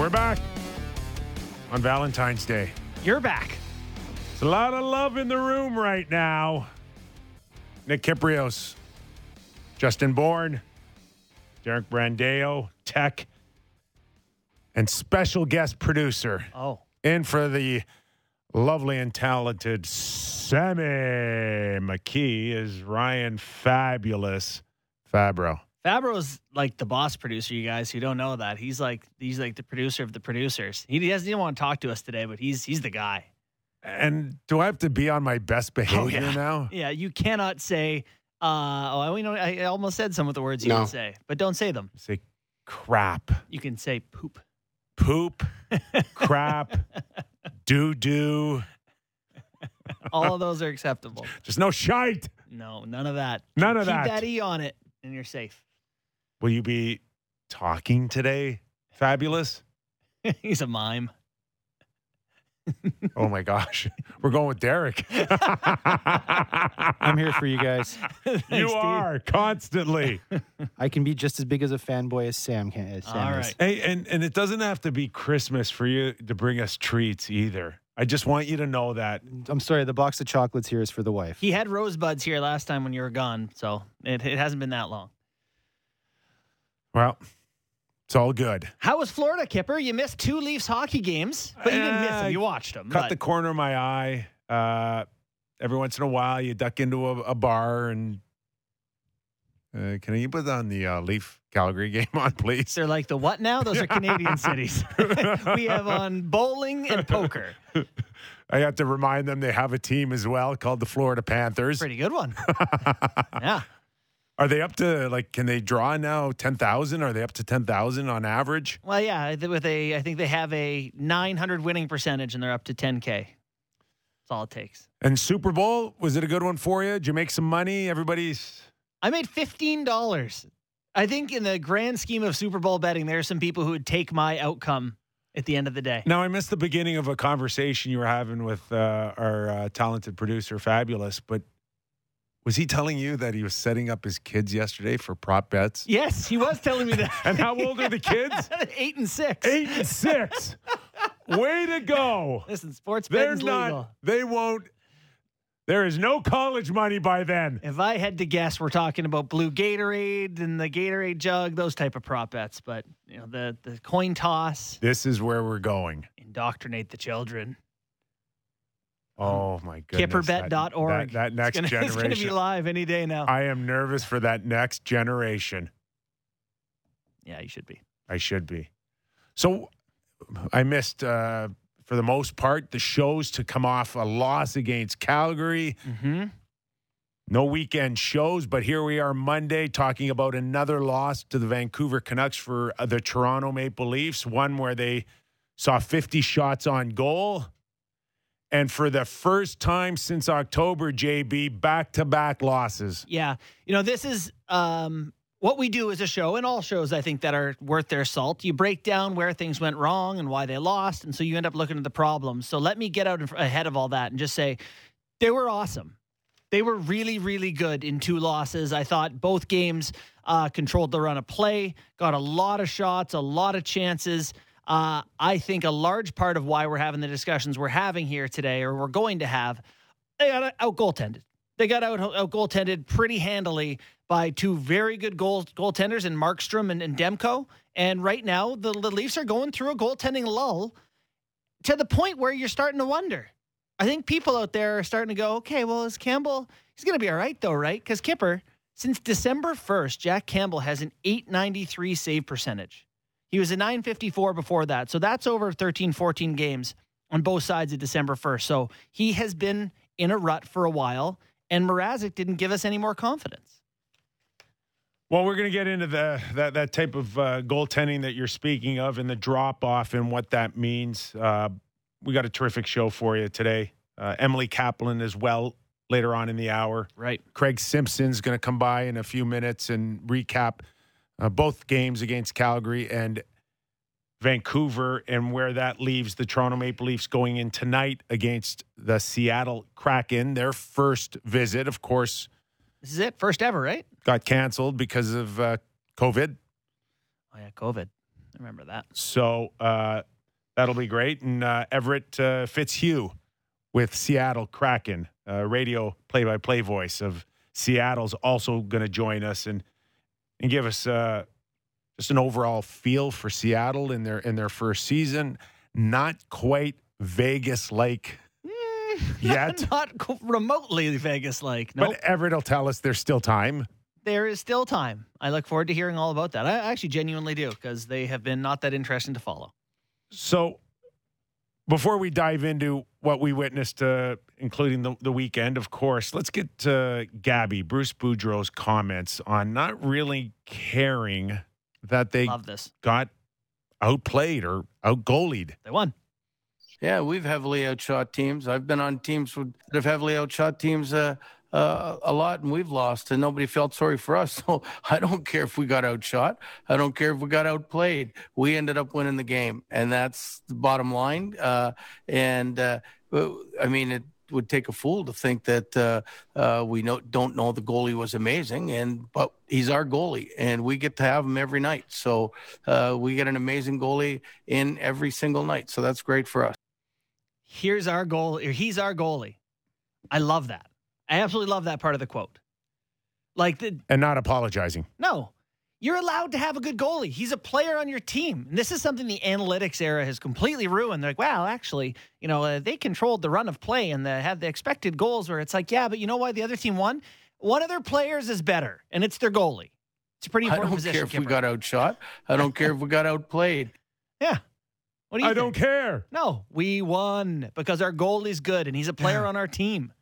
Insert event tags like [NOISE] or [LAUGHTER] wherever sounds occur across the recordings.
We're back on Valentine's Day. You're back. There's a lot of love in the room right now. Nick Kypreos, Justin Bourne, Derek Brandeo, Tech, and special guest producer Oh, in for the lovely and talented Sammy McKee is Ryan Fabulous Fabro. Fabro's like the boss producer. You guys who don't know that, he's like he's like the producer of the producers. He doesn't even want to talk to us today, but he's he's the guy. And do I have to be on my best behavior yeah. now? [LAUGHS] Yeah, you cannot say. Uh, oh, I know. I almost said some of the words you No. would say, but don't say them. Say crap, You can say poop. poop, [LAUGHS] crap, doo doo. All of those are acceptable. Just no shite. No, none of that. None of Keep that. that E on it, and you're safe. Will you be talking today? Fabulous. [LAUGHS] he's a mime. Oh my gosh. [LAUGHS] We're going with Derek. I'm here for you guys. [LAUGHS] you Steve. are constantly. I can be just as big as a fanboy as Sam can. As Sam All is. Hey, and, and it doesn't have to be Christmas for you to bring us treats either. I just want you to know that. I'm sorry. The box of chocolates here is for the wife. He had rosebuds here last time when you were gone, so it, it hasn't been that long. Well, it's all good. How was Florida, Kipper? You missed two Leafs hockey games, but you didn't miss them. You watched them. Cut but- the corner of my eye. Uh, every once in a while, you duck into a, a bar and. Uh, can you put on the uh, Leaf Calgary [LAUGHS] game on, please? They're like the what now? Those are Canadian [LAUGHS] cities. [LAUGHS] we have on bowling and poker. I have to remind them they have a team as well called the Florida Panthers. Pretty good one. yeah. Are they up to like? Can they draw now ten thousand? Are they up to ten thousand on average? Well, yeah. th- With a, I think they have a 900 winning percentage, and they're up to 10k. That's all it takes. And Super Bowl was it a good one for you? Did you make some money? Everybody's I made fifteen dollars. I think in the grand scheme of Super Bowl betting, there are some people who would take my outcome at the end of the day. now. I missed the beginning of a conversation you were having with uh, our uh, talented producer, Fabulous. But was he telling you that he was setting up his kids yesterday for prop bets? Yes, he was telling me that. [LAUGHS] And how old are the kids? [LAUGHS] Eight and six. Eight and six. Way to go! Listen, sports They're not. legal. They won't. There is no college money by then. If I had to guess, we're talking about blue Gatorade and the Gatorade jug, those type of prop bets. But you know, the the coin toss, This is where we're going. indoctrinate the children. Oh my goodness! Kipperbet.org. That, that next [LAUGHS] it's gonna, It's going to be live any day now. I am nervous for that next generation. yeah, you should be. I should be. So I missed, uh, for the most part, the shows to come off a loss against Calgary. Mm-hmm. No weekend shows, but here we are Monday talking about another loss to the Vancouver Canucks for uh, the Toronto Maple Leafs, one where they saw 50 shots on goal. And for the first time since October, JB, back to back losses. Yeah. You know, this is um, what we do as a show, and all shows I think that are worth their salt. You break down where things went wrong and why they lost, and so you end up looking at the problems. So let me get out ahead of all that and just say they were awesome. They were really, really good in two losses. I thought both games uh, controlled the run of play, got a lot of shots, a lot of chances. Uh, I think a large part of why we're having the discussions we're having here today, or we're going to have, they got out goaltended. They got out, goaltended pretty handily by two very good goal goaltenders in Markstrom and, and Demko. And right now, the, the Leafs are going through a goaltending lull to the point where you're starting to wonder. I think people out there are starting to go, okay, well, is Campbell, he's going to be all right, though, right? Because Kipper, since December 1st, Jack Campbell has an 893 save percentage. He was a 954 before that. So that's over 13, 14 games on both sides of December 1st. So he has been in a rut for a while, and Mrazek didn't give us any more confidence. Well, we're going to get into the that that type of uh, goaltending that you're speaking of, and the drop off, and what that means. Uh, we got a terrific show for you today. Uh, Emily Kaplan as well later on in the hour. Right. Craig Simpson's going to come by in a few minutes and recap uh, both games against Calgary and Vancouver, and where that leaves the Toronto Maple Leafs going in tonight against the Seattle Kraken. Their first visit, of course, This is it. First ever, right? got canceled because of uh, COVID. Oh, yeah, COVID. I remember that. So uh, that'll be great. And uh, Everett uh, Fitzhugh with Seattle Kraken, uh, radio play-by-play voice of Seattle's also going to join us and and give us uh, just an overall feel for Seattle in their in their first season. Not quite Vegas like [LAUGHS] yet, Not remotely Vegas like. No, but Everett will tell us there's still time. there is still time. I look forward to hearing all about that. I actually genuinely do because they have been not that interesting to follow. So, before we dive into what we witnessed, uh, including the, the weekend, of course, let's get to Gabby, Bruce Boudreau's comments on not really caring that they Love this. got outplayed or outgoalied. They won. Yeah, we've heavily outshot teams. I've been on teams that have heavily outshot teams uh, uh, a lot, and we've lost, and nobody felt sorry for us. [LAUGHS] So I don't care if we got outshot. I don't care if we got outplayed. We ended up winning the game, and that's the bottom line. Uh, and uh, I mean, it would take a fool to think that uh, uh, we know, don't know the goalie was amazing, and but he's our goalie, and we get to have him every night. So uh, we get an amazing goalie in every single night. So that's great for us. Here's our goal. He's our goalie. I love that. I absolutely love that part of the quote. Like the And not apologizing. no, you're allowed to have a good goalie. He's a player on your team. And this is something the analytics era has completely ruined. They're like, well, actually, you know, uh, they controlled the run of play and they had the expected goals. Where it's like, yeah, but you know why the other team won? One of their players is better, and it's their goalie. It's a pretty I important don't position. care if we got outshot. I don't care if we got outplayed. [LAUGHS] yeah. What do you I don't care. No, we won because our goalie's good and he's a player Yeah. on our team.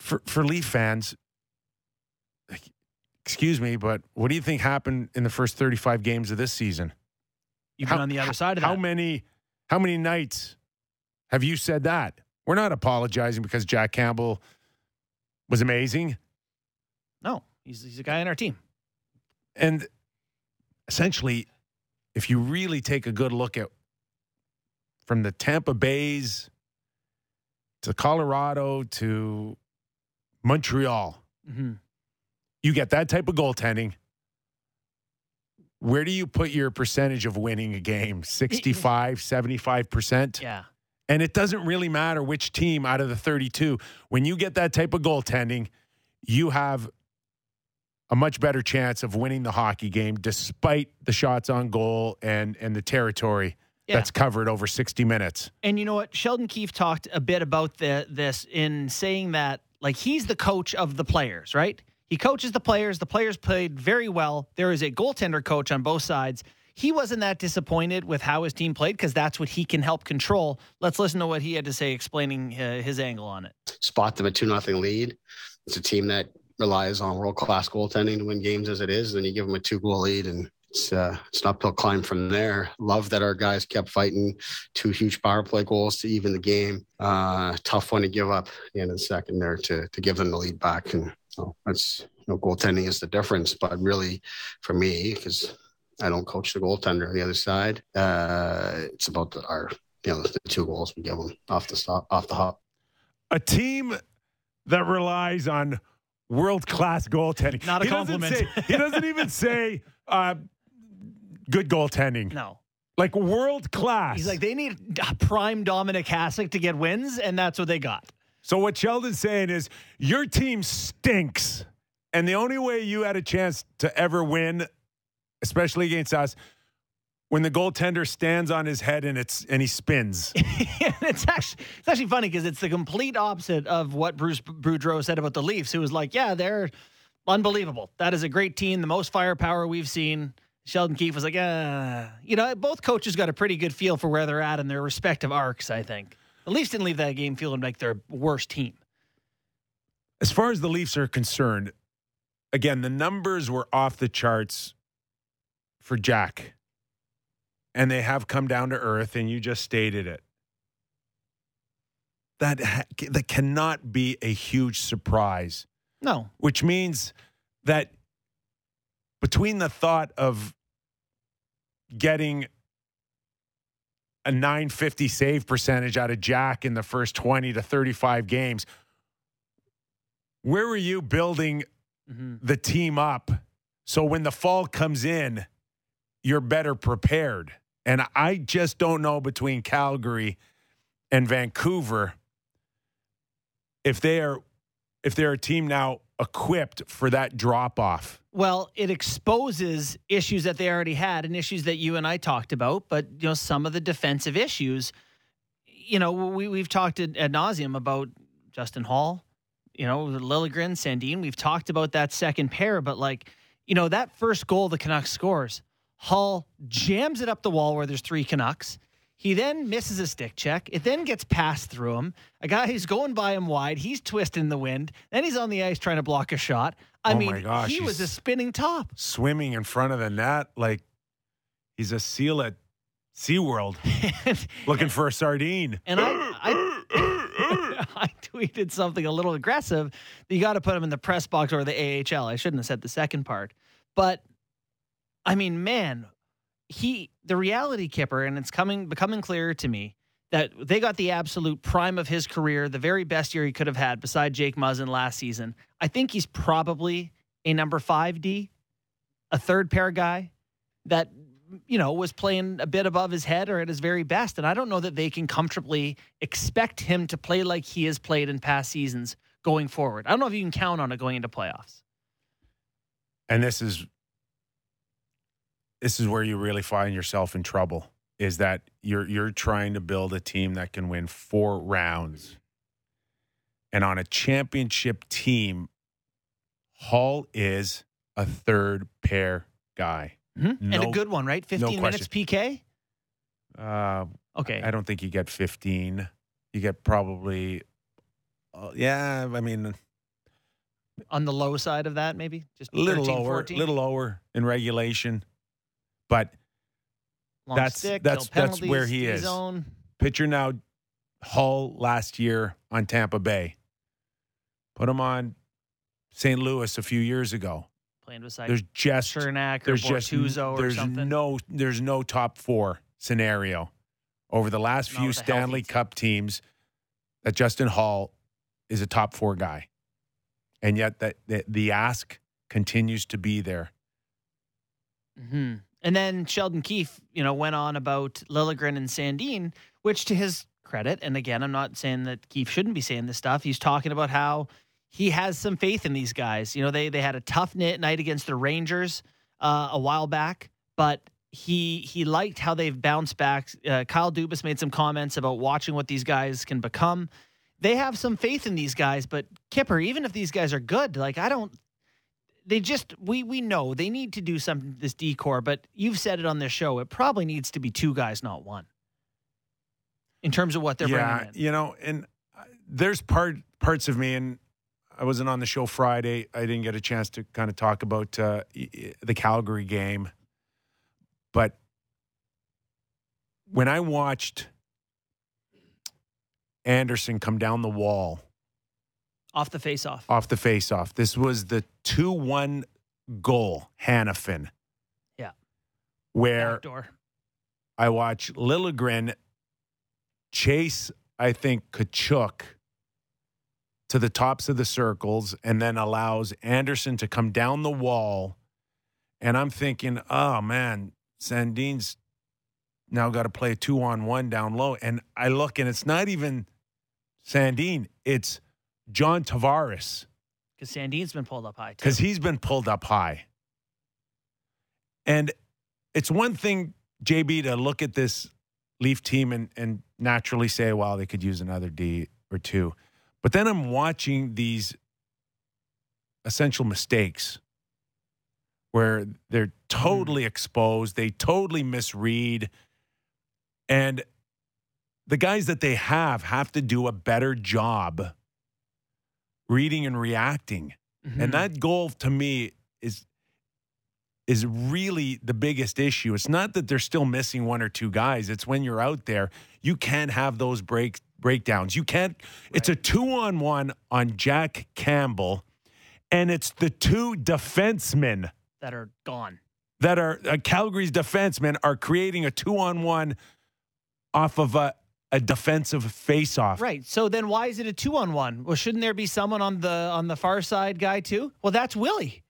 For, for Leaf fans, excuse me, but what do you think happened in the first 35 games of this season? You've How- been on the other side of How many how many nights have you said that? We're not apologizing because Jack Campbell was amazing. no, he's, he's a guy on our team. And essentially, if you really take a good look at from the Tampa Bays to Colorado to Montreal, hmm you get that type of goaltending. Where do you put your percentage of winning a game? [LAUGHS] 65, 75%? Yeah. And it doesn't really matter which team out of the 32. When you get that type of goaltending, you have a much better chance of winning the hockey game despite the shots on goal and and the territory Yeah. that's covered over 60 minutes. And you know what? Sheldon Keefe talked a bit about the, this in saying that, like, he's the coach of the players, right? He coaches the players. The players played very well. There is a goaltender coach on both sides. He wasn't that disappointed with how his team played because that's what he can help control. Let's listen to what he had to say explaining uh, his angle on it. spot them a two nothing lead. It's a team that relies on world class goaltending to win games as it is. Then you give them a two goal lead, and it's uh, it's an uphill climb from there. Love that our guys kept fighting. Two huge power play goals to even the game. Uh, tough one to give up at the end of the second there to to give them the lead back, and so that's you know goaltending is the difference. But really, for me, because I don't coach the goaltender on the other side, uh, it's about the, our you know the two goals we give them off the stop off the hop. A team that relies on world class goaltending. Not a He doesn't compliment. say- he doesn't even say uh, good goaltending. No. Like world class. He's like, they need prime Dominik Hasek to get wins, and that's what they got. So what Sheldon's saying is your team stinks. And the only way you had a chance to ever win, especially against us, when the goaltender stands on his head and it's and he spins. [LAUGHS] it's actually it's actually funny because it's the complete opposite of what Bruce Boudreau said about the Leafs. Who was like, "Yeah, they're unbelievable. That is a great team, the most firepower we've seen." Sheldon Keefe was like, "Uh, you know, both coaches got a pretty good feel for where they're at in their respective arcs. I think the Leafs didn't leave that game feeling like their worst team. As far as the Leafs are concerned, again, the numbers were off the charts for Jack. And they have come down to earth, and you just stated it. That, ha- that cannot be a huge surprise, No, which means that between the thought of getting a 950 save percentage out of Jack in the first 20 to 35 games, where were you building hmm the team up? So when the fall comes in, you're better prepared. And I just don't know between Calgary and Vancouver if they are if they're a team now equipped for that drop off. Well, it exposes issues that they already had and issues that you and I talked about, but you know some of the defensive issues. You know, we we've talked ad, nauseum about Justin Holl, you know, Liljegren, Sandin. We've talked about that second pair, but like, you know, that first goal the Canucks scores, Holl jams it up the wall where there's three Canucks. He then misses a stick check. It then gets passed through him. A guy who's going by him wide. He's twisting the wind. Then he's on the ice trying to block a shot. I Oh mean, my gosh, he was a spinning top. Swimming in front of the net like he's a seal at SeaWorld [LAUGHS] looking for a sardine. And I, I, [LAUGHS] I tweeted something a little aggressive. You got to put him in the press box or the AHL. I shouldn't have said the second part, but I mean, man, he the reality kipper, and it's coming becoming clearer to me that they got the absolute prime of his career, the very best year he could have had, beside Jake Muzzin last season. I think he's probably a number five D, a third pair guy that you know was playing a bit above his head or at his very best and i don't know that they can comfortably expect him to play like he has played in past seasons going forward i don't know if you can count on it going into playoffs and this is this is where you really find yourself in trouble is that you're you're trying to build a team that can win four rounds. And on a championship team Holl is a third pair guy. And a good one right? 15 minutes pk uh, okay. I don't think you get 15 you get probably uh, yeah i mean on the low side of that maybe? Just a little 13, lower 14? little lower in regulation but Long that's- stick, that's- kill that's where he is. zone. pitcher now Hull last year on Tampa Bay. Put him on St. Louis a few years ago. playing beside There's just Cernak or there's just or there's something no there's no top 4 scenario over the last Not few Stanley. Cup teams that Justin Holl is a top 4 guy. And yet that the, the ask continues to be there. hmm And then Sheldon Keefe, you know, went on about Liljegren and Sandin, which to his credit, and again, I'm not saying that Keefe shouldn't be saying this stuff. He's talking about how he has some faith in these guys. You know, they they had a tough knit night against the Rangers uh, a while back, but he he liked how they've bounced back. Uh, Kyle Dubas made some comments about watching what these guys can become. They have some faith in these guys, but Kipper, even if these guys are good, like I don't they just we we know they need to do something to this D corps, but you've said it on this show. It probably needs to be two guys, not one. In terms of what they're yeah, bringing in. you know, and uh, there's part parts of me, and I wasn't on the show Friday. I didn't get a chance to kind of talk about uh, the Calgary game, but when I watched Anderson come down the wall Off the face off. off the face off. this was the two-one goal, Hanifin. Yeah. where Backdoor. I watch Liljegren chase, I think, Tkachuk to the tops of the circles and then allows Anderson to come down the wall. And I'm thinking, oh man, Sandin's now got to play a two on one down low. And I look and it's not even Sandin, it's John Tavares Because Sandin's been pulled up high too. because he's been pulled up high. And it's one thing, JB, to look at this Leaf team and, and naturally say, well, they could use another D or two. But then I'm watching these essential mistakes where they're totally mm. exposed, they totally misread. And the guys that they have have to do a better job reading and reacting. Mhm. And that goal to me is is really the biggest issue. It's not that they're still missing one or two guys. It's when you're out there, you can't have those break breakdowns. You can't it's a 2 on 1 on Jack Campbell and it's the two defensemen that are gone. that are uh, Calgary's defensemen are creating a 2 on 1 off of a a defensive face-off. Right. So then why is it a two on one? Well, shouldn't there be someone on the on the far side guy too? Well, that's Willie.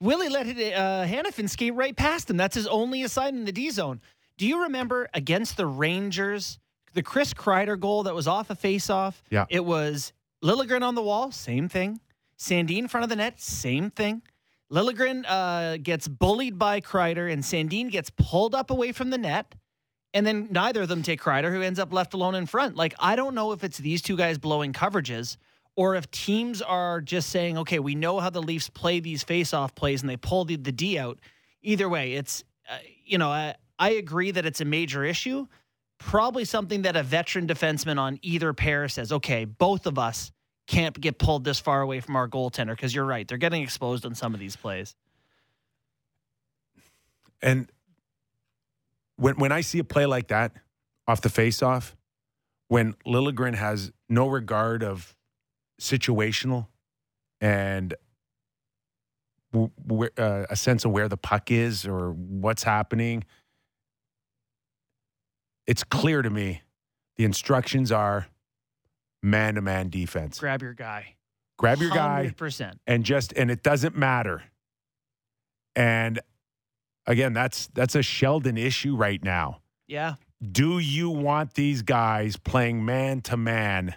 Willie let it, uh, Hanifin skate right past him. That's his only assignment in the D zone. Do you remember against the Rangers, the Chris Kreider goal that was off a face-off? Yeah. It was Liljegren on the wall, same thing. Sandin in front of the net, same thing. Liljegren uh, gets bullied by Kreider, and Sandin gets pulled up away from the net. And then neither of them take Kreider, who ends up left alone in front. Like, I don't know if it's these two guys blowing coverages or if teams are just saying, okay, we know how the Leafs play these face-off plays and they pull the, the D out. Either way, it's, uh, you know, I, I agree that it's a major issue. Probably something that a veteran defenseman on either pair says, okay, both of us can't get pulled this far away from our goaltender because you're right. They're getting exposed on some of these plays. And when when I see a play like that off the face-off, when Liljegren has no regard of situational and w- w- uh, a sense of where the puck is or what's happening, it's clear to me the instructions are man-to-man defense. Grab your guy. Grab your guy 100%. and just and it doesn't matter. And again, that's that's a Sheldon issue right now. Yeah. Do you want these guys playing man to man?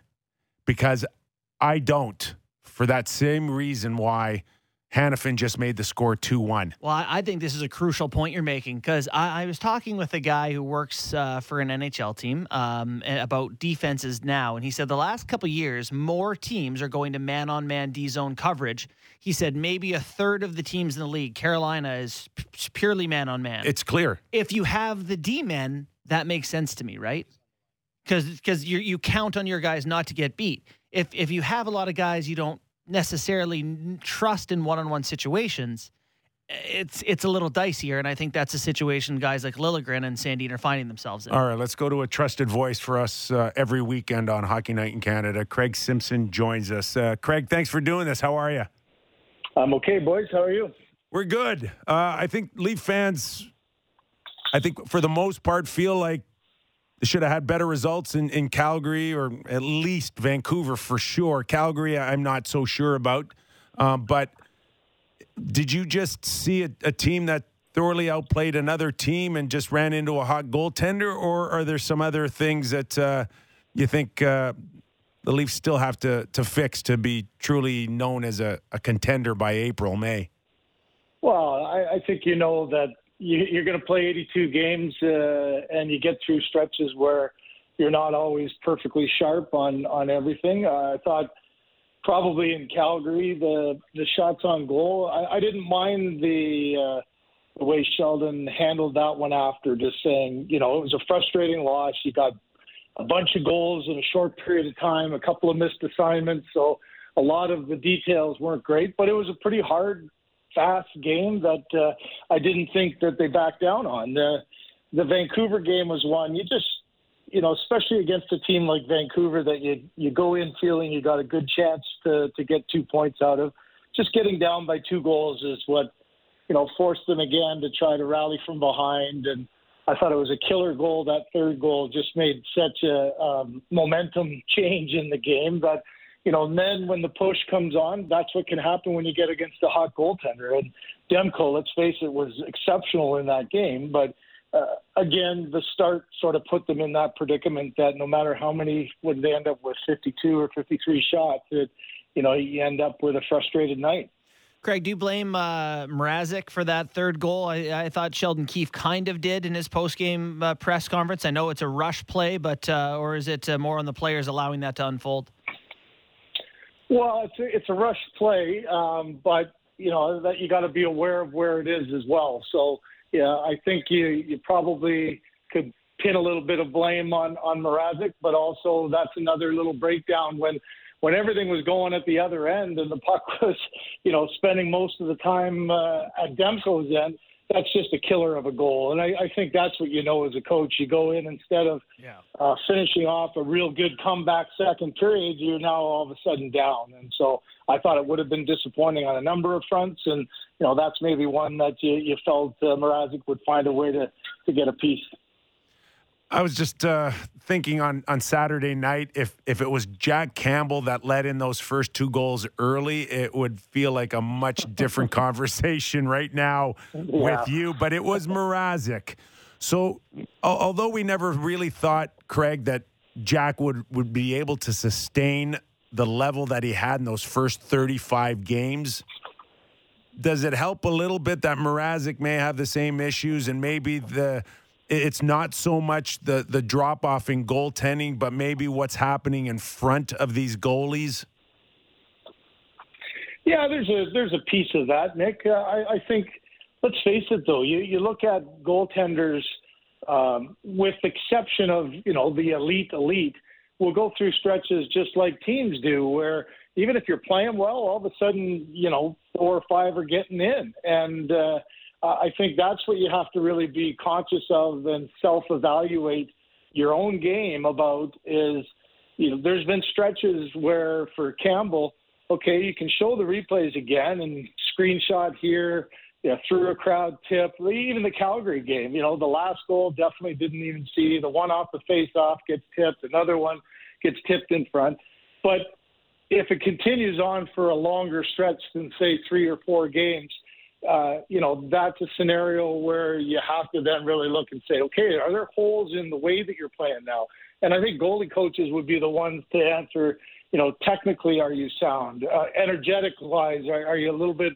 Because I don't. For that same reason why Hanifin just made the score 2 1. Well, I think this is a crucial point you're making because I, I was talking with a guy who works uh, for an NHL team um, about defenses now, and he said the last couple years, more teams are going to man-on-man D-zone coverage. He said maybe a third of the teams in the league, Carolina, is purely man-on-man. It's clear. if you have the D-men, that makes sense to me, right? Because you you count on your guys not to get beat. If if you have a lot of guys you don't necessarily trust in one-on-one situations, it's it's a little dicier, and I think that's a situation guys like Liljegren and Sandin are finding themselves in. All right, let's go to a trusted voice for us uh, every weekend on Hockey Night in Canada. Craig Simpson joins us. Uh, Craig, thanks for doing this. How are you? I'm okay, boys. How are you? We're good. Uh, I think Leaf fans, I think for the most part, feel like they should have had better results in, in Calgary or at least Vancouver for sure. Calgary, I'm not so sure about. Um, but did you just see a, a team that thoroughly outplayed another team and just ran into a hot goaltender, or are there some other things that uh, you think uh, the Leafs still have to, to fix to be truly known as a, a contender by April, May? Well, I, I think you know that you, you're going to play 82 games, uh, and you get through stretches where you're not always perfectly sharp on on everything. Uh, I thought probably in Calgary the the shots on goal. I, I didn't mind the uh, the way Sheldon handled that one after, just saying you know it was a frustrating loss. You got a bunch of goals in a short period of time, a couple of missed assignments, so a lot of the details weren't great, but it was a pretty hard fast game that uh, I didn't think that they backed down on. The the Vancouver game was one you just you know, especially against a team like Vancouver that you you go in feeling you got a good chance to to get two points out of. Just getting down by two goals is what you know forced them again to try to rally from behind and I thought it was a killer goal. That third goal just made such a um, momentum change in the game that you know, and then when the push comes on, that's what can happen when you get against a hot goaltender. And Demko, let's face it, was exceptional in that game. But uh, again, the start sort of put them in that predicament that no matter how many would they end up with 52 or 53 shots, that you know you end up with a frustrated night. Craig, do you blame uh, Mrazek for that third goal? I, I thought Sheldon Keefe kind of did in his post-game uh, press conference. I know it's a rush play, but uh, or is it uh, more on the players allowing that to unfold? Well, it's a, it's a rush play, um, but you know that you got to be aware of where it is as well. So yeah, I think you you probably could pin a little bit of blame on on Mrazek, but also that's another little breakdown when when everything was going at the other end and the puck [LAUGHS] was you know spending most of the time uh, at Demko's end. That's just a killer of a goal, and I, I think that's what you know as a coach. You go in instead of Yeah. uh, finishing off a real good comeback second period, you're now all of a sudden down. And so I thought it would have been disappointing on a number of fronts. And, you know, that's maybe one that you, you felt uh, Mrazek would find a way to, to get a piece. I was just uh, thinking on, on Saturday night if if it was Jack Campbell that let in those first two goals early, it would feel like a much different [LAUGHS] conversation right now with you. But it was Mrazek. So although we never really thought, Craig, that Jack would, would be able to sustain the level that he had in those first 35 games, does it help a little bit that Mrazek may have the same issues and maybe the it's not so much the the drop off in goaltending, but maybe what's happening in front of these goalies? Yeah, there's a there's a piece of that, Nick. Uh, I, I think. Let's face it, though. You you look at goaltenders, um, with exception of you know the elite elite, will go through stretches just like teams do, where even if you're playing well, all of a sudden you know four or five are getting in, and uh, I think that's what you have to really be conscious of and self-evaluate your own game about. Is you know there's been stretches where for Campbell okay, you can show the replays again and screenshot here, you know, through a crowd tip. Even the Calgary game, you know, the last goal definitely didn't even see. The one off the face-off gets tipped. Another one gets tipped in front. But if it continues on for a longer stretch than say three or four games, uh, you know, that's a scenario where you have to then really look and say, okay, are there holes in the way that you're playing now? And I think goalie coaches would be the ones to answer you know, technically, are you sound? Uh, energetic wise, are, are you a little bit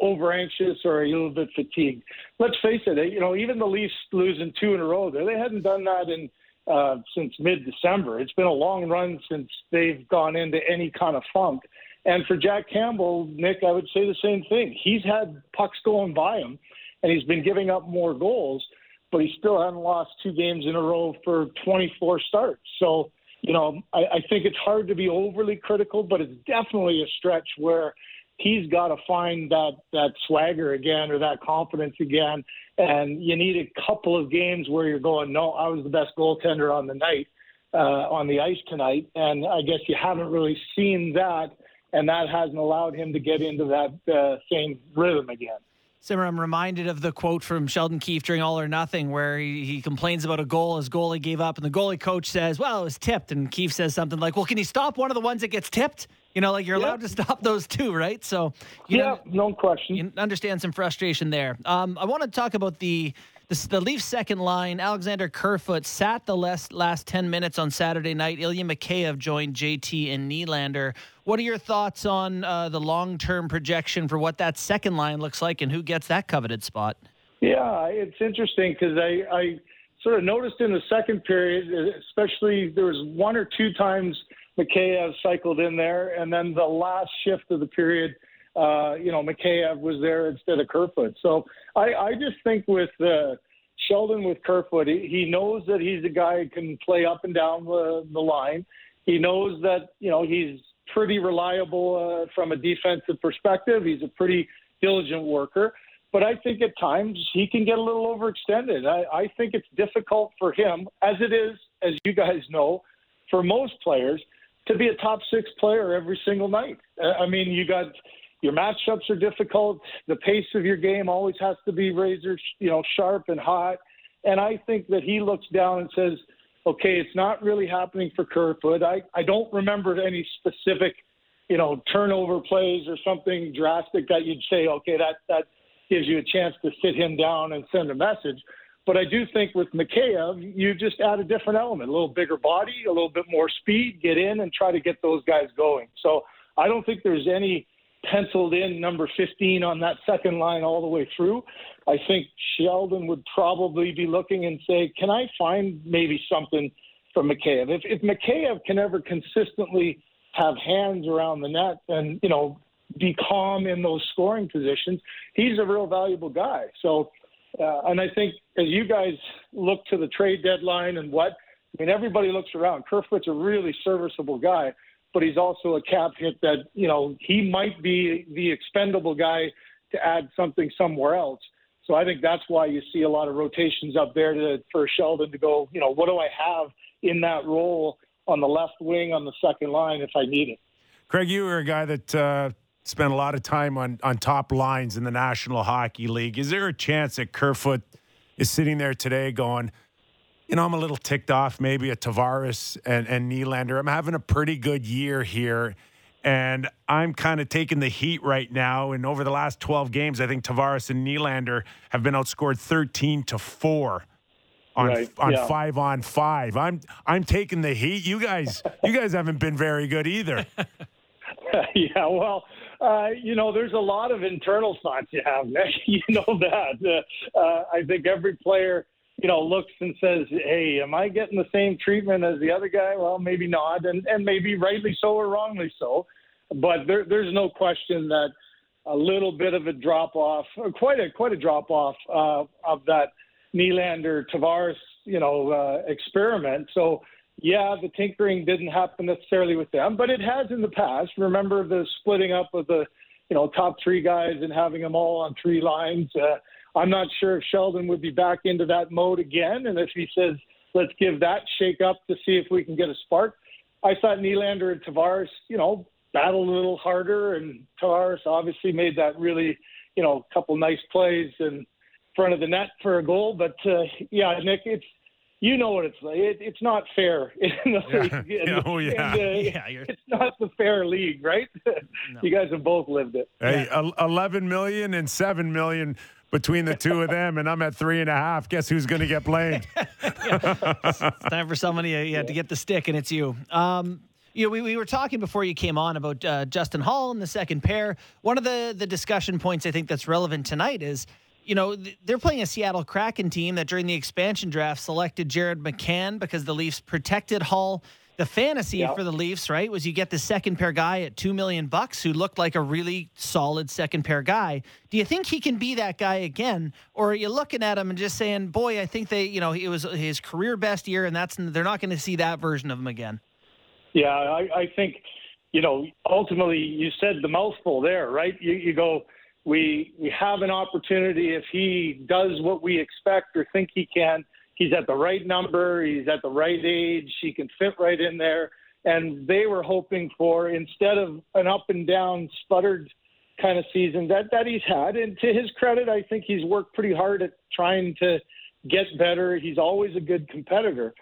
over anxious or are you a little bit fatigued? Let's face it, you know, even the Leafs losing two in a row there, they hadn't done that in uh, since mid December. It's been a long run since they've gone into any kind of funk. And for Jack Campbell, Nick, I would say the same thing. He's had pucks going by him, and he's been giving up more goals, but he still hasn't lost two games in a row for 24 starts. So you know, I, I think it's hard to be overly critical, but it's definitely a stretch where he's got to find that that swagger again or that confidence again. And you need a couple of games where you're going, no, I was the best goaltender on the night, uh, on the ice tonight. And I guess you haven't really seen that, and that hasn't allowed him to get into that uh, same rhythm again. Simmer, I'm reminded of the quote from Sheldon Keefe during All or Nothing, where he, he complains about a goal his goalie gave up, and the goalie coach says, "Well, it was tipped," and Keefe says something like, "Well, can you stop one of the ones that gets tipped?" You know, like you're allowed to stop those too, right? So, yeah, no question. You understand some frustration there. Um, I want to talk about the the, the Leafs' second line, Alexander Kerfoot, sat the last, last 10 minutes on Saturday night. Ilya Mikheyev joined JT and Nylander. What are your thoughts on uh, the long term projection for what that second line looks like and who gets that coveted spot? Yeah, it's interesting because I, I sort of noticed in the second period, especially there was one or two times Mikheyev cycled in there, and then the last shift of the period – uh, you know, Mikheyev was there instead of Kerfoot. So I, I just think with uh, Sheldon with Kerfoot, he, he knows that he's a guy who can play up and down the, the line. He knows that, you know, he's pretty reliable uh, from a defensive perspective. He's a pretty diligent worker. But I think at times he can get a little overextended. I, I think it's difficult for him, as it is, as you guys know, for most players, to be a top six player every single night. I mean, you got your matchups are difficult. The pace of your game always has to be razor, you know, sharp and hot. And I think that he looks down and says, okay, it's not really happening for Kerfoot. I, I don't remember any specific, you know, turnover plays or something drastic that you'd say, okay, that, that gives you a chance to sit him down and send a message. But I do think with Mikheyev, you just add a different element, a little bigger body, a little bit more speed, get in and try to get those guys going. So I don't think there's any – penciled in number 15 on that second line all the way through. I think Sheldon would probably be looking and say, can I find maybe something from Mikheyev? If, if Mikheyev can ever consistently have hands around the net and, you know, be calm in those scoring positions, he's a real valuable guy. So, uh, and I think as you guys look to the trade deadline and what, I mean, everybody looks around. Kerfoot's a really serviceable guy but he's also a cap hit that, you know, he might be the expendable guy to add something somewhere else. So I think that's why you see a lot of rotations up there to, for Sheldon to go, you know, what do I have in that role on the left wing on the second line if I need it? Craig, you were a guy that uh, spent a lot of time on, on top lines in the National Hockey League. Is there a chance that Kerfoot is sitting there today going, you know, I'm a little ticked off maybe at Tavares and, and Nylander. I'm having a pretty good year here. And I'm kind of taking the heat right now. And over the last 12 games, I think Tavares and Nylander have been outscored 13 to 4 on Right, on yeah. 5 on 5. I'm I'm taking the heat. You guys you guys haven't been very good either. [LAUGHS] yeah, well, uh, you know, there's a lot of internal thoughts you have, Nick. [LAUGHS] You know that. Uh, uh, I think every player, you know, looks and says, "Hey, am I getting the same treatment as the other guy?" Well, maybe not, and and maybe rightly so or wrongly so. But there, there's no question that a little bit of a drop off, quite a quite a drop off uh, of that Nylander Tavares, you know, uh, experiment. So yeah, the tinkering didn't happen necessarily with them, but it has in the past. Remember the splitting up of the, you know, top three guys and having them all on three lines. Uh, I'm not sure if Sheldon would be back into that mode again, and if he says let's give that shake up to see if we can get a spark. I thought Nylander and Tavares, you know, battled a little harder, and Tavares obviously made that really, you know, a couple nice plays in front of the net for a goal. But uh, yeah, Nick, it's you know what it's like. It, it's not fair [LAUGHS] in the Yeah. league. [LAUGHS] Yeah, oh, yeah. And, uh, [LAUGHS] Yeah, you're- it's not the fair league, right? you guys have both lived it. Hey, el- 11 million and 7 million between the two of them, and I'm at three and a half. Guess who's going to get blamed? It's time for somebody uh, yeah, to get the stick, and it's you. Um, you know, we, we were talking before you came on about uh, Justin Holl and the second pair. One of the, the discussion points I think that's relevant tonight is, you know, th- they're playing a Seattle Kraken team that during the expansion draft selected Jared McCann because the Leafs protected Holl. The fantasy Yeah. for the Leafs, right, was you get the second pair guy at two million bucks who looked like a really solid second pair guy. Do you think he can be that guy again, or are you looking at him and just saying, "Boy, I think they, you know, it was his career best year, and that's they're not going to see that version of him again." Yeah, I, I think, you know, ultimately you said the mouthful there, right? You, you go, we we have an opportunity if he does what we expect or think he can. He's at the right number. He's at the right age. He can fit right in there. And they were hoping for instead of an up and down sputtered kind of season that that he's had. And to his credit, I think he's worked pretty hard at trying to get better. He's always a good competitor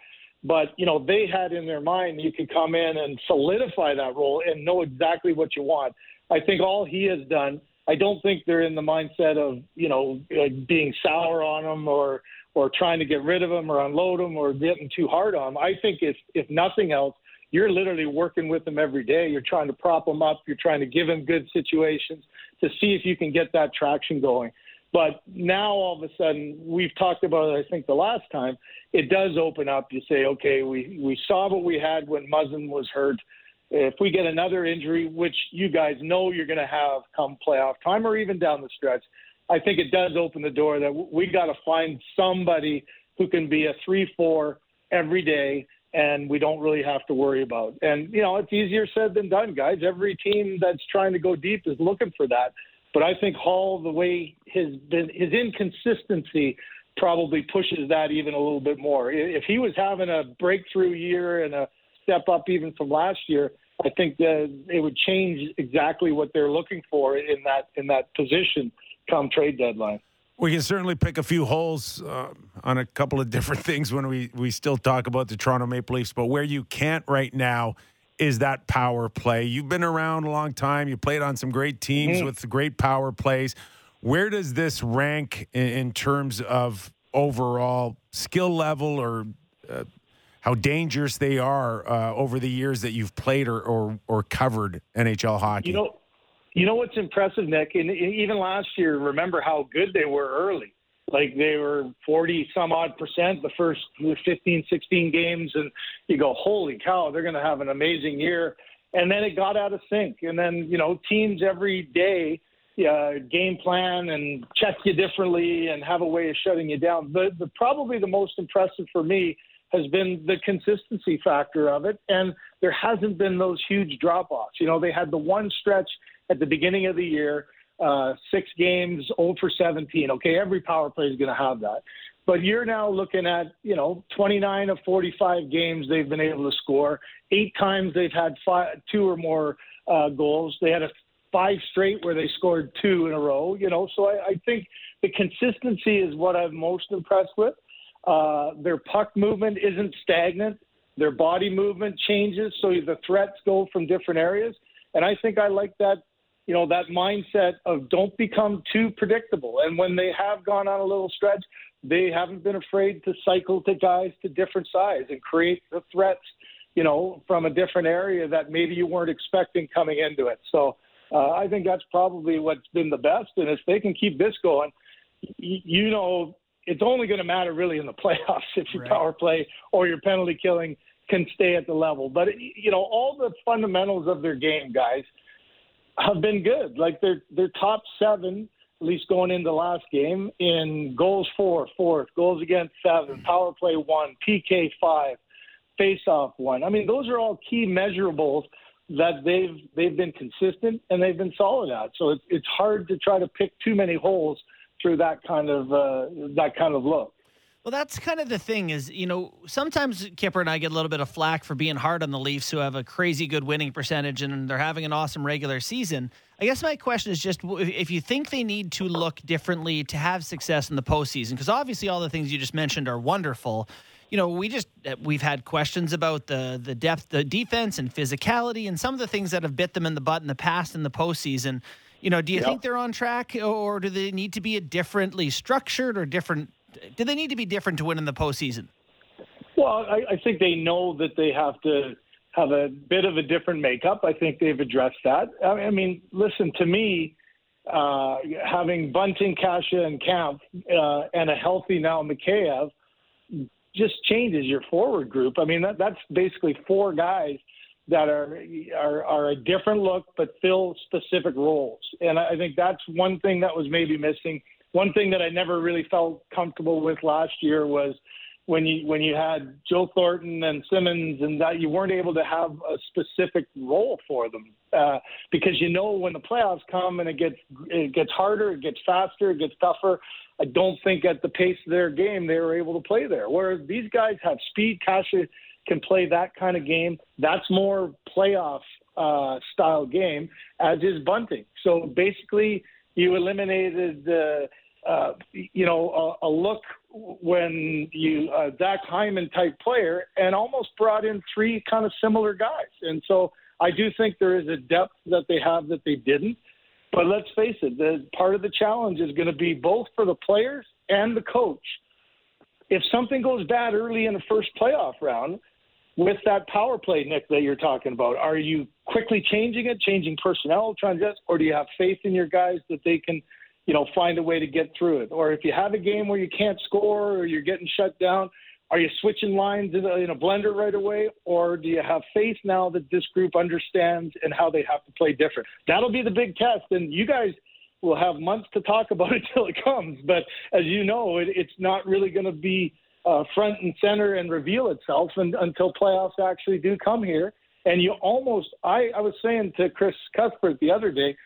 but you know they had in their mind you could come in and solidify that role and know exactly what you want. I think all he has done. I don't think they're in the mindset of you know being sour on him or or trying to get rid of them or unload them or getting too hard on them. I think if if nothing else, you're literally working with them every day. You're trying to prop them up. You're trying to give them good situations to see if you can get that traction going. But now all of a sudden, we've talked about it, I think the last time, it does open up. You say, okay, we, we saw what we had when Muzzin was hurt. If we get another injury, which you guys know you're going to have come playoff time or even down the stretch, I think it does open the door that we got to find somebody who can be a 3 4 every day and we don't really have to worry about. And, you know, it's easier said than done, guys. Every team that's trying to go deep is looking for that. But I think Holl, the way his been, his inconsistency probably pushes that even a little bit more. If he was having a breakthrough year and a step up even from last year, I think that it would change exactly what they're looking for in that in that position come trade deadline. We can certainly pick a few holes uh, on a couple of different [LAUGHS] things when we, we still talk about the Toronto Maple Leafs, but where you can't right now is that power play. You've been around a long time. You played on some great teams with great power plays. Where does this rank in, in terms of overall skill level or uh, how dangerous they are uh, over the years that you've played or, or, or covered NHL hockey? You know, you know what's impressive, Nick, and even last year, remember how good they were early. Like they were 40 some odd percent the first 15, 16 games, and you go, holy cow, they're going to have an amazing year. And then it got out of sync, and then you know teams every day uh, game plan and check you differently and have a way of shutting you down. The, the probably the most impressive for me has been the consistency factor of it, and there hasn't been those huge drop offs. You know, they had the one stretch at the beginning of the year, uh, six games, 0 for 17. Okay, every power play is going to have that. But you're now looking at, you know, 29 of 45 games they've been able to score. Eight times they've had five, two or more uh, goals. They had a five straight where they scored two in a row. You know, so I, I think the consistency is what I'm most impressed with. Uh, their puck movement isn't stagnant. Their body movement changes, so the threats go from different areas. And I think I like that, you know, that mindset of don't become too predictable. And when they have gone on a little stretch, they haven't been afraid to cycle to guys to different sides and create the threats, you know, from a different area that maybe you weren't expecting coming into it. So uh, I think that's probably what's been the best. And if they can keep this going, you know, it's only going to matter really in the [LAUGHS] playoffs if your Right. power play or your penalty killing can stay at the level. But you know, all the fundamentals of their game, guys, have been good. Like they're they're top seven, at least going into last game in goals for, fourth, goals against seven, mm-hmm. power play one, PK five, face off one. I mean, those are all key measurables that they've they've been consistent and they've been solid at. So it's it's hard to try to pick too many holes through that kind of uh, that kind of look. Well, that's kind of the thing is, you know, sometimes Kyper and I get a little bit of flack for being hard on the Leafs who have a crazy good winning percentage and they're having an awesome regular season. I guess my question is just if you think they need to look differently to have success in the postseason, because obviously all the things you just mentioned are wonderful. You know, we just uh, we've had questions about the the depth, the defense, and physicality, and some of the things that have bit them in the butt in the past in the postseason. You know, do you Yep. think they're on track, or do they need to be a differently structured or different? Do they need to be different to win in the postseason? Well, I, I think they know that they have to have a bit of a different makeup. I think they've addressed that. I I mean, listen to me. Uh, having Bunting, Kase, and Kampf, uh, and a healthy now Mikheyev just changes your forward group. I mean, that, that's basically four guys that are, are are a different look but fill specific roles. And I think that's one thing that was maybe missing. One thing that I never really felt comfortable with last year was when you when you had Joe Thornton and Simmonds and that you weren't able to have a specific role for them uh, because you know when the playoffs come and it gets it gets harder, it gets faster, it gets tougher. I don't think at the pace of their game they were able to play there. Whereas these guys have speed. Kase can play that kind of game. That's more playoff uh, style game, as is bunting. So basically, you eliminated the. Uh, you know, a, a look when you uh, Zach Hyman type player, and almost brought in three kind of similar guys. And so I do think there is a depth that they have that they didn't. But let's face it, the part of the challenge is going to be both for the players and the coach. If something goes bad early in the first playoff round with that power play, Nick, that you're talking about, are you quickly changing it, changing personnel, to, or do you have faith in your guys that they can, you know, find a way to get through it? Or if you have a game where you can't score or you're getting shut down, are you switching lines in a, in a blender right away, or do you have faith now that this group understands and how they have to play different? That'll be the big test, and you guys will have months to talk about [LAUGHS] it till it comes. But as you know, it, it's not really going to be uh, front and center and reveal itself and, until playoffs actually do come here. And you almost, I, I was saying to Chris Cuthbert the other day,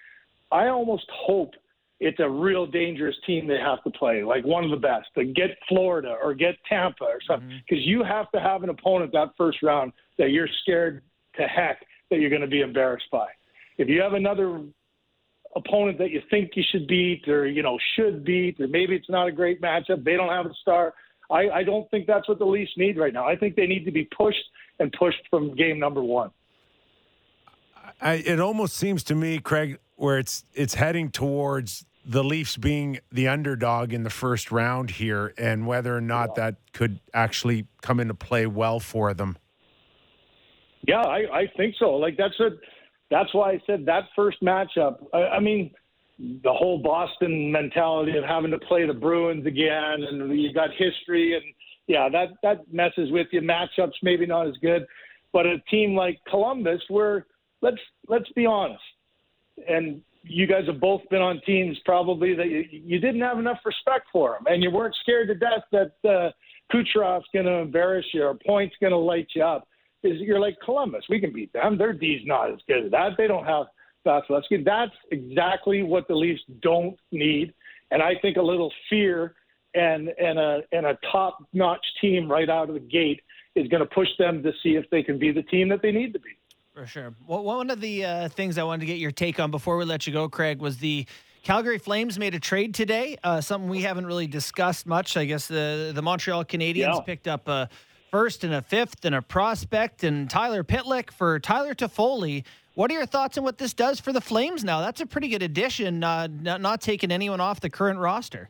I almost hope it's a real dangerous team they have to play, like one of the best. To get Florida or get Tampa or something, because you have to have an opponent that first round that you're scared to heck that you're going to be embarrassed by. If you have another opponent that you think you should beat or you know should beat, or maybe it's not a great matchup, they don't have a star. I, I don't think that's what the Leafs need right now. I think they need to be pushed and pushed from game number one. I, it almost seems to me, Craig, where it's it's heading towards the Leafs being the underdog in the first round here, and whether or not that could actually come into play well for them. Yeah, I, I think so. Like that's a, that's why I said that first matchup. I, I mean, the whole Boston mentality of having to play the Bruins again, and you got history, and yeah, that that messes with you. Matchups maybe not as good, but a team like Columbus, where let's let's be honest, and you guys have both been on teams probably that you, you didn't have enough respect for them, and you weren't scared to death that uh, Kucherov's going to embarrass you or Point's going to light you up. Is you're like Columbus, we can beat them. Their D's not as good as that. They don't have Vasilevskiy. That's exactly what the Leafs don't need, and I think a little fear and and a and a top notch team right out of the gate is going to push them to see if they can be the team that they need to be. For sure. Well, one of the uh, things I wanted to get your take on before we let you go, Craig, was the Calgary Flames made a trade today, uh, something we haven't really discussed much. I guess the the Montreal Canadiens Yeah. picked up a first and a fifth and a prospect and Tyler Pitlick for Tyler Toffoli. What are your thoughts on what this does for the Flames now? That's a pretty good addition, uh, not, not taking anyone off the current roster.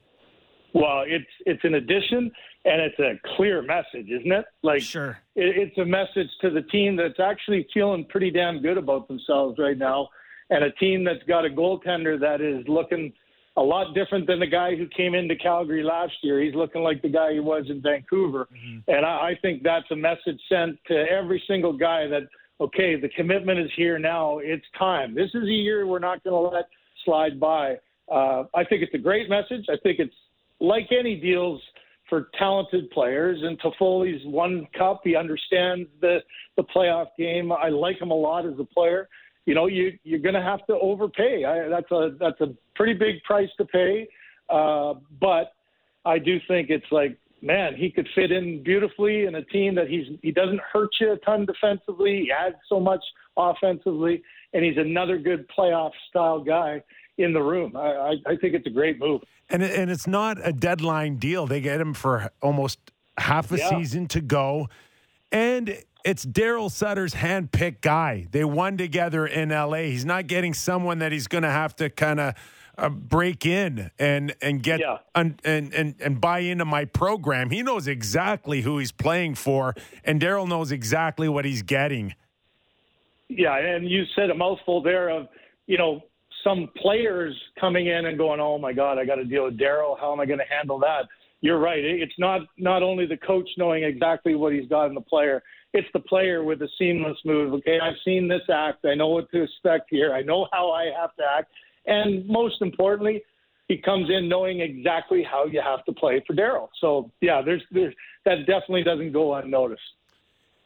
Well, it's it's an addition and it's a clear message, isn't it? Like Sure. it, it's a message to the team that's actually feeling pretty damn good about themselves right now, and a team that's got a goaltender that is looking a lot different than the guy who came into Calgary last year. He's looking like the guy he was in Vancouver, and I, I think that's a message sent to every single guy that okay, the commitment is here now. It's time. This is a year we're not going to let slide by. Uh, I think it's a great message. I think it's like any deals for talented players. And Toffoli's won cup. He understands the the playoff game. I like him a lot as a player. You know, you you're going to have to overpay. I, that's a that's a pretty big price to pay. Uh, but I do think it's like, man, he could fit in beautifully in a team that he's he doesn't hurt you a ton defensively. He adds so much offensively, and he's another good playoff style guy in the room. I, I, I think it's a great move. And and it's not a deadline deal. They get him for almost half a Yeah. season to go, and it's Daryl Sutter's handpicked guy. They won together in L.A. He's not getting someone that he's going to have to kind of uh, break in and and get Yeah. un, and and and buy into my program. He knows exactly who he's playing for, and Daryl knows exactly what he's getting. Yeah, and you said a mouthful there of, you know, some players coming in and going, "Oh my God, I got to deal with Daryl. How am I going to handle that?" You're right. It's not not only the coach knowing exactly what he's got in the player. It's the player with a seamless move. Okay, I've seen this act. I know what to expect here. I know how I have to act, and most importantly, he comes in knowing exactly how you have to play for Daryl. So yeah, there's, there's that definitely doesn't go unnoticed.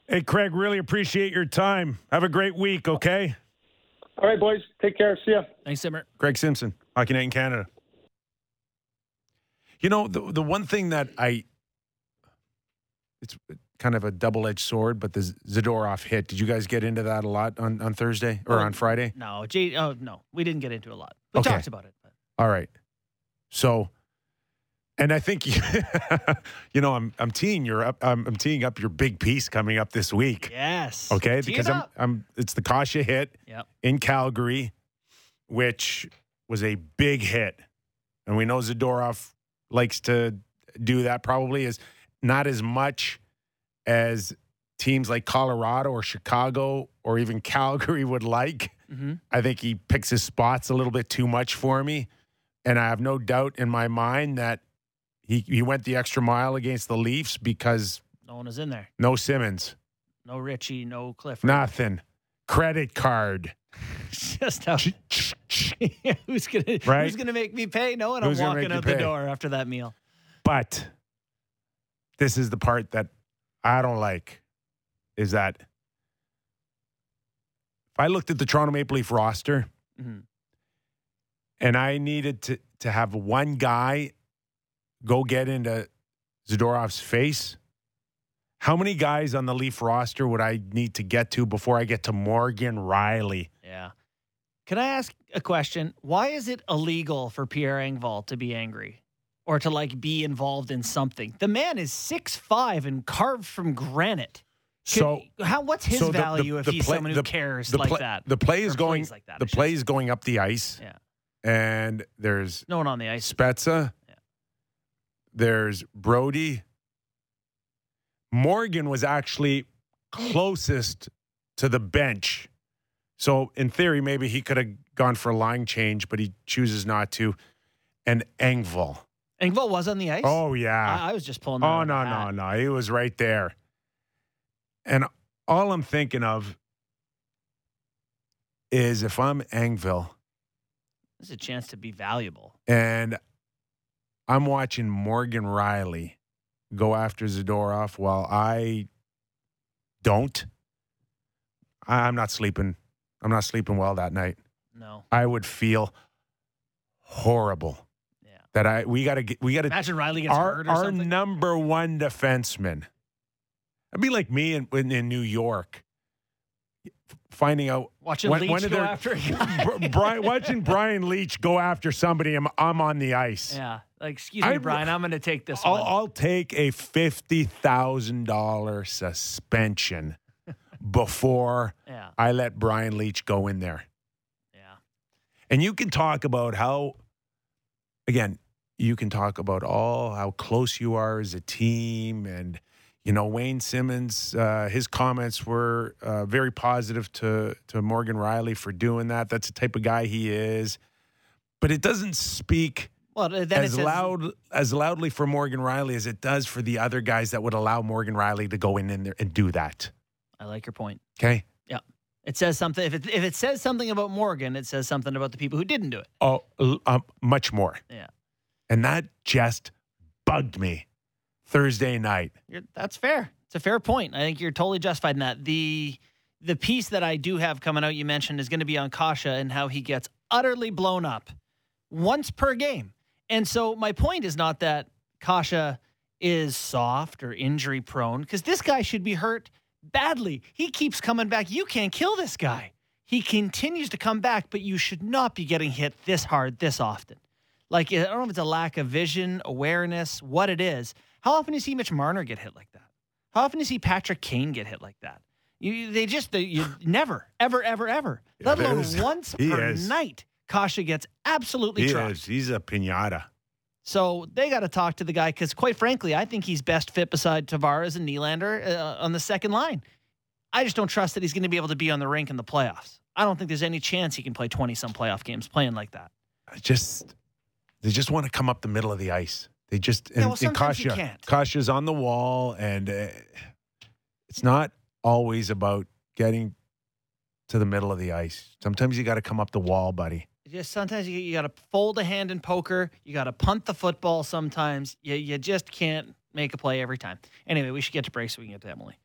Hey, Craig, really appreciate your time. Have a great week. Okay. All right, boys, take care. See ya. Thanks, Simmer. Craig Simpson, Hockey Night in Canada. You know, the the one thing that I it's kind of a double edged sword, but the Zadorov hit. Did you guys get into that a lot on, on Thursday or Oh, on Friday? No, Jay. Oh no, we didn't get into a lot. We Okay. talked about it. But. All right. So, and I think [LAUGHS] you know, I'm I'm teeing your up. I'm, I'm teeing up your big piece coming up this week. Yes. Okay, Tee because I'm. I'm it's the Kase hit Yep. in Calgary, which was a big hit, and we know Zadorov likes to do that. Probably is not as much as teams like Colorado or Chicago or even [LAUGHS] Calgary would like. Mm-hmm. I think he picks his spots a little bit too much for me. And I have no doubt in my mind that he, he went the extra mile against the Leafs because No one was in there. no Simmonds, No Ritchie. No Clifford. nothing. Credit card. [LAUGHS] Just how. [LAUGHS] who's gonna Right? Who's gonna make me pay? No one. I'm walking out the pay? door after that meal. But this is the part that I don't like is that if I looked at the Toronto Maple Leaf roster Mhm. and I needed to, to have one guy go get into Zadorov's face, how many guys on the Leaf roster would I need to get to before I get to Morgan Rielly? Yeah. Can I ask a question? Why is it illegal for Pierre Engvall to be angry or to like be involved in something? The man is six five and carved from granite. Could- So how? What's his so the- the- value if the he's play- someone who the- cares the like play, that? The play is going like that, the play is going up the ice. Yeah. And there's No one on the ice. Spezza. Yeah. There's Brodie. Morgan was actually closest to the bench. So in theory, maybe he could have gone for a line change, but he chooses not to. And Engvall. Engvall was on the ice. Oh yeah. I, I was just pulling. that Oh no, no, no. He was right there. And all I'm thinking of is if I'm Engvall There's a chance to be valuable. and I'm watching Morgan Rielly go after Zadorov while I don't. I- I'm not sleeping. I'm not sleeping well that night. No. I would feel horrible. That I we got to get we got to Imagine Rielly gets our hurt or our something. number one defenseman. I'd be like me in, in in New York finding out Watching when, Leetch when go after. Brian, watching Brian Leetch go after somebody, I'm, I'm on the ice. yeah. Like, excuse me, I- Brian. I'm going to take this I'll. I'll take a fifty thousand dollar suspension before yeah. I let Brian Leetch go in there. Yeah. And you can talk about how, again, you can talk about all how close you are as a team. And, you know, Wayne Simmonds, uh, his comments were uh, very positive to, to Morgan Rielly for doing that. That's the type of guy he is. But it doesn't speak Well, as loud as loudly for Morgan Rielly as it does for the other guys that would allow Morgan Rielly to go in, in there and do that. I like your point. Okay. Yeah. It says something. If it, if it says something about Morgan, it says something about the people who didn't do it. Oh, um, much more. Yeah. And that just bugged me Thursday night. You're, that's fair. It's a fair point. I think you're totally justified in that. The the piece that I do have coming out, you mentioned, is going to be on Kase and how he gets utterly blown up once per game. And so my point is not that Kase is soft or injury prone, because this guy should be hurt badly. He keeps coming back. You can't kill this guy. He continues to come back, but you should not be getting hit this hard this often. Like I don't know if it's a lack of vision, awareness, what it is. How often do you see Mitch Marner get hit like that? How often do you see Patrick Kane get hit like that? You, they just they, you [SIGHS] never, ever, ever, ever. Yeah, let alone [LAUGHS] once per is. night. Kase gets absolutely He is. He's a pinata. So they got to talk to the guy because, quite frankly, I think he's best fit beside Tavares and Nylander uh, on the second line. I just don't trust that he's going to be able to be on the rink in the playoffs. I don't think there's any chance he can play 20 some playoff games playing like that. I just they just want to come up the middle of the ice. They just and, Yeah, well, and Kase. Kase's on the wall, and uh, it's not always about getting to the middle of the ice. Sometimes you got to come up the wall, buddy. Just sometimes you, you got to fold a hand in poker. You got to punt the football sometimes. You, you just can't make a play every time. Anyway, we should get to break so we can get to Emily.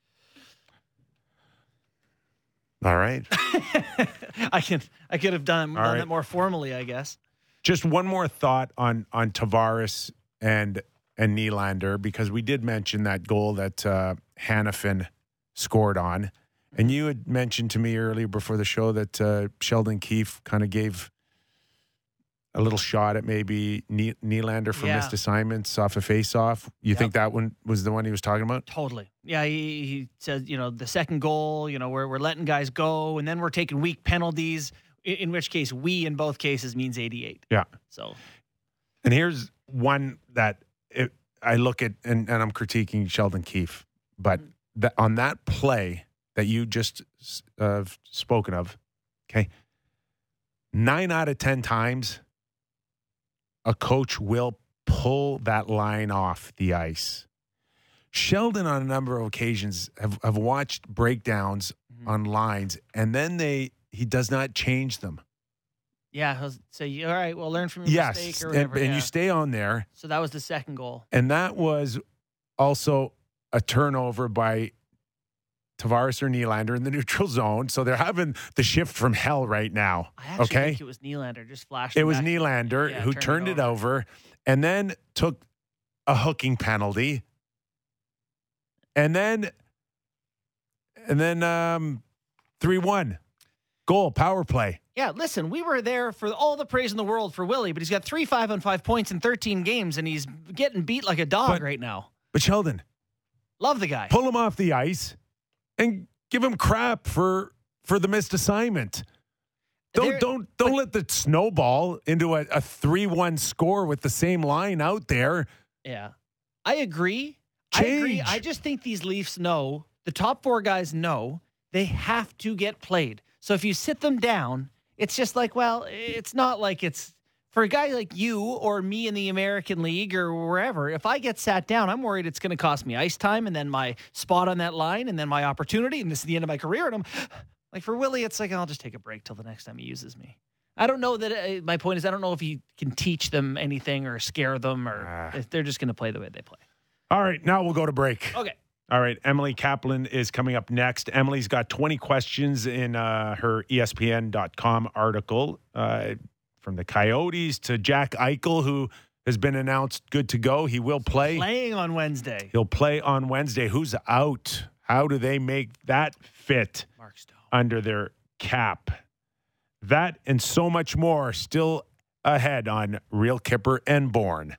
All right. [LAUGHS] I can I could have done, done right. it more formally, I guess. Just one more thought on on Tavares and and Nylander because we did mention that goal that uh, Hanifin scored on, and you had mentioned to me earlier before the show that uh, Sheldon Keefe kind of gave a little shot at maybe Nylander for Yeah. missed assignments off a face-off. You Yep. think that one was the one he was talking about? Totally. Yeah, he, he said, you know, the second goal, you know, we're, we're letting guys go, and then we're taking weak penalties, in, which case we in both cases means 88. Yeah. So, And here's one that it, I look at, and, and I'm critiquing Sheldon Keefe, but that on that play that you just uh, spoken of, okay, nine out of 10 times, a coach will pull that line off the ice. Sheldon, on a number of occasions, have, have watched breakdowns Mhm. on lines, and then they he does not change them. yeah, he'll say, all right, well, learn from your Yes, mistake or and, whatever. and yeah. you stay on there. so that was the second goal. And that was also a turnover by Tavares or Nylander in the [LAUGHS] neutral zone. So they're having the shift from hell right now. I actually Okay. think it was Nylander, just flashed. It was. Nylander Yeah, who turned turned it it over and then took a hooking penalty. And then and then um 3-1. Goal, power play. Yeah, listen, we were there for all the praise in the world for Willie, but he's got three five on five points in 13 games, and he's getting beat like a dog But- right now. But Sheldon, Love the guy. pull him off the ice and give him crap for for the missed assignment. Don't There- don't don't let the snowball into a, a three one score with the same line out there. Yeah. I agree. I agree. Change. I just think these Leafs know, the top four guys know they have to get played. So if you sit them down, it's just like, well, it's not like it's for a guy like you or me in the American League or wherever. If I get sat down, I'm worried it's going to cost me ice time and then my spot on that line and then my opportunity. And this is the end of my career. And I'm [SIGHS] like, for Willie, it's like, I'll just take a break till the next time he uses me. I don't know that. Uh, my point is, I don't know if he can teach them anything or scare them, or Ah. if they're just going to play the way they play. All right, now we'll go to break. Okay. All right, Emily Kaplan is coming up next. Emily's got 20 questions in uh, her ESPN.com article uh, from the Coyotes to Jack Eichel, who has been announced good to go. He will play. Playing on Wednesday. He'll play on Wednesday. Who's out? How do they make that fit? Under their cap. That and so much more still ahead on Real Kyper and Bourne.